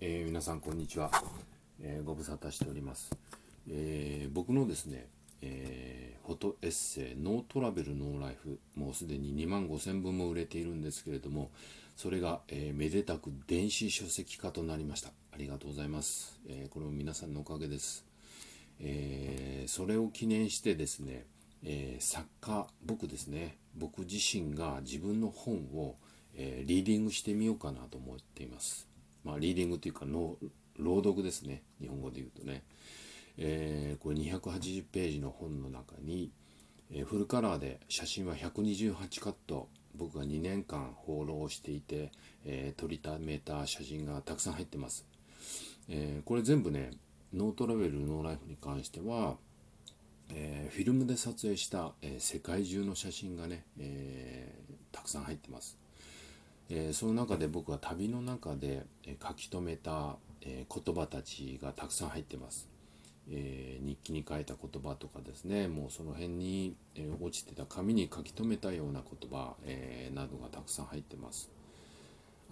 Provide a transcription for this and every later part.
えー、皆さんこんにちは、えー、ご無沙汰しております、えー、僕のですね、えフォトエッセイ「ノートラベルノーライフ」もうすでに2万5000部も売れているんですけれどもそれが、えめでたく電子書籍化となりました。ありがとうございます、えこれも皆さんのおかげです、えそれを記念してですね、え作家僕ですね僕自身が自分の本を、えリーディングしてみようかなと思っています。まあ、リーディングというかの朗読ですね。日本語で言うとね、えー、これ280ページの本の中に、えー、フルカラーで写真は128カット。僕が2年間放浪していて、えー、撮りためた写真がたくさん入ってます、えこれ全部ねノートラベルノーライフに関しては、えフィルムで撮影した、え世界中の写真がね、えたくさん入ってます。えー、その中で僕は旅の中で、え書き留めた、えー、言葉たちがたくさん入ってます、え、日記に書いた言葉とかですね。もうその辺に、え落ちてた紙に書き留めたような言葉、えなどがたくさん入ってます。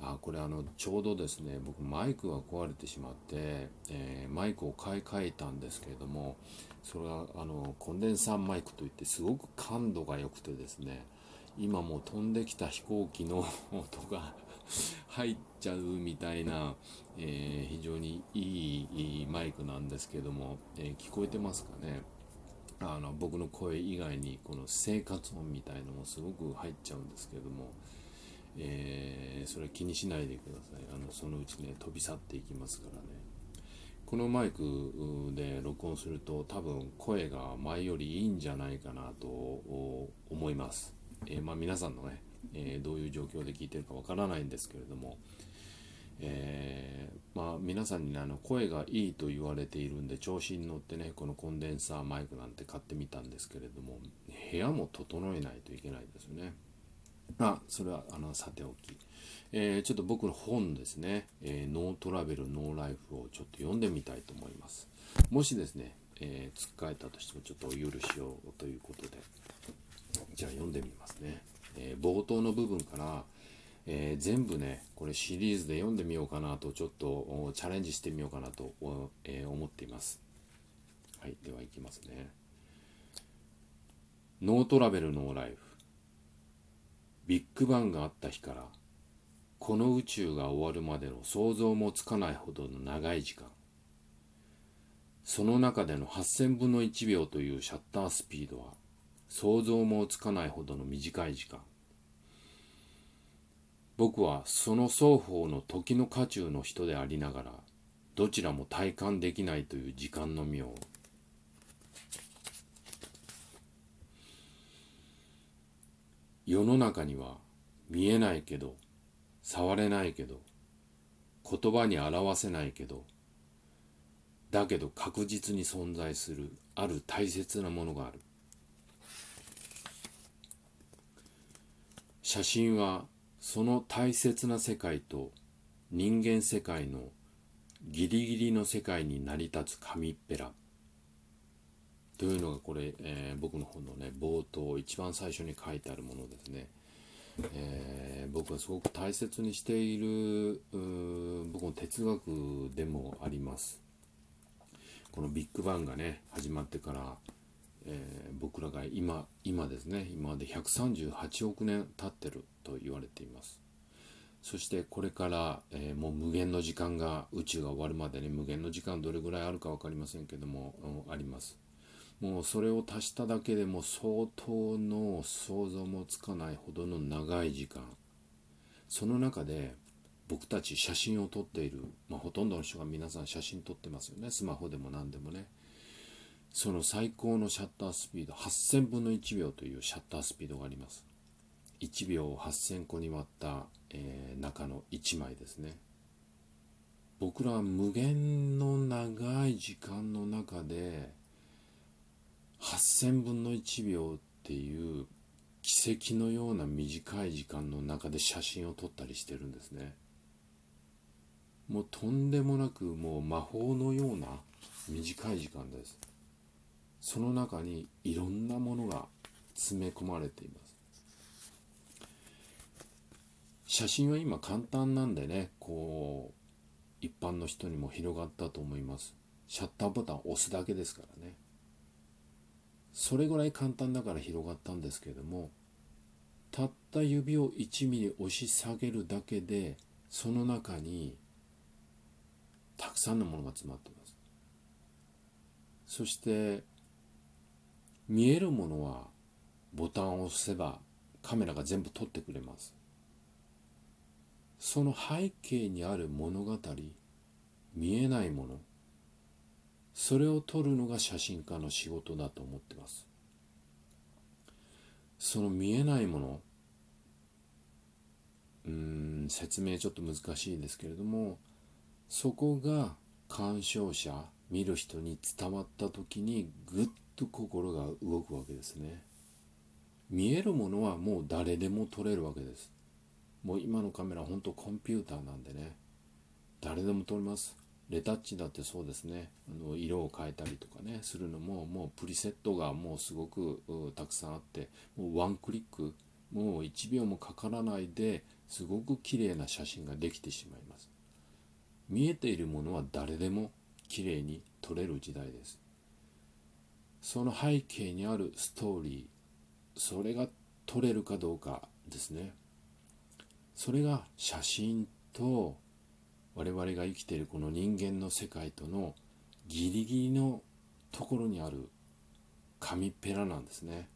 あこれあのちょうどですね僕マイクが壊れてしまって、えマイクを買い替えたんですけれどもそれはあのコンデンサーマイクといってすごく感度が良くてですね今も飛んできた飛行機の音が 入っちゃうみたいな、えー、非常にいいいいマイクなんですけども、えー、聞こえてますかね？あの僕の声以外にこの生活音みたいのもすごく入っちゃうんですけども、えー、それ気にしないでください。あのそのうちね飛び去っていきますからね。このマイクで録音すると多分声が前よりいいんじゃないかなと思います。えー、まあ、皆さんのね、えー、どういう状況で聞いてるかわからないんですけれども、えー、まあ、皆さんに、ね、あの声がいいと言われているんで調子に乗ってねこのコンデンサーマイクなんて買ってみたんですけれども部屋も整えないといけないですよね。あそれはあのさておき、えー、ちょっと僕の本ですね、えー、ノートラベルノーライフをちょっと読んでみたいと思います。もしですね、えー、つっかえたとしてもちょっとお許しをということで、じゃあ読んでみますね。えー、冒頭の部分から、えー、全部ね、これシリーズで読んでみようかなと、ちょっとチャレンジしてみようかなと、えー、思っています。はい、ではいきますね。ノートラベルノーライフ。ビッグバンがあった日から、この宇宙が終わるまでの想像もつかないほどの長い時間。その中での8000分の1秒というシャッタースピードは、想像もつかないほどの短い時間。僕はその双方の時の渦中の人でありながらどちらも体感できないという時間の妙世の中には見えないけど触れないけど言葉に表せないけどだけど確実に存在するある大切なものがある。写真はその大切な世界と人間世界のギリギリの世界に成り立つ紙っぺら。というのがこれ、えー、僕の本のね冒頭一番最初に書いてあるものですね、えー、僕はすごく大切にしている僕の哲学でもあります。このビッグバンがね始まってからえー、僕らが今今ですね今まで138億年経ってると言われています。そしてこれから、えー、もう無限の時間が宇宙が終わるまでに無限の時間どれぐらいあるか分かりませんけども、うん、あります。もうそれを足しただけでも相当の想像もつかないほどの長い時間。その中で僕たち写真を撮っている、まあ、ほとんどの人が皆さん写真撮ってますよね。スマホでも何でもね。その最高のシャッタースピード8000分の1秒というシャッタースピードがあります。1秒を8000個に割った、えー、中の1枚ですね。僕らは無限の長い時間の中で8000分の1秒っていう奇跡のような短い時間の中で写真を撮ったりしてるんですね。もうとんでもなくもう魔法のような短い時間です。その中にいろんなものが詰め込まれています。写真は今簡単なんでねこう一般の人にも広がったと思います。シャッターボタンを押すだけですからね。それぐらい簡単だから広がったんですけどもたった指を1ミリ押し下げるだけでその中にたくさんのものが詰まってます。そして見えるものはボタンを押せばカメラが全部撮ってくれます。その背景にある物語見えないものそれを撮るのが写真家の仕事だと思ってます。その見えないものうん説明ちょっと難しいですけれどもそこが鑑賞者見る人に伝わった時にぐっと心が動くわけですね。見えるものはもう誰でも撮れるわけです。もう今のカメラ本当コンピューターなんでね。誰でも撮れます。レタッチだってそうですね。あの色を変えたりとかねするのももうプリセットがもうすごくたくさんあってもうワンクリックもう1秒もかからないですごく綺麗な写真ができてしまいます。見えているものは誰でも綺麗に撮れる時代です。その背景にあるストーリーそれが撮れるかどうかですね。それが写真と我々が生きているこの人間の世界とのギリギリのところにある紙ペラなんですね。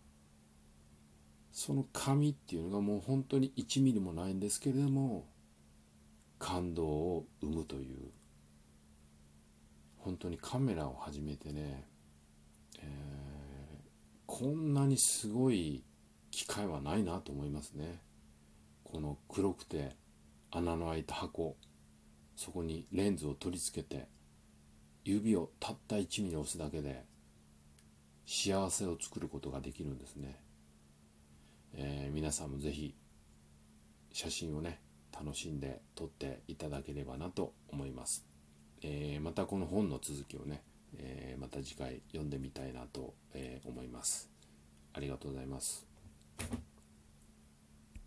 その紙っていうのがもう本当に1ミリもないんですけれども感動を生むという。本当にカメラを始めてね、えー、こんなにすごい機会はないなと思いますね。この黒くて穴の開いた箱そこにレンズを取り付けて指をたった1ミリ押すだけで幸せを作ることができるんですね、えー、皆さんも是非写真をね楽しんで撮っていただければなと思います、えー、またこの本の続きをね、えー、また次回読んでみたいなと、え思います。ありがとうございます。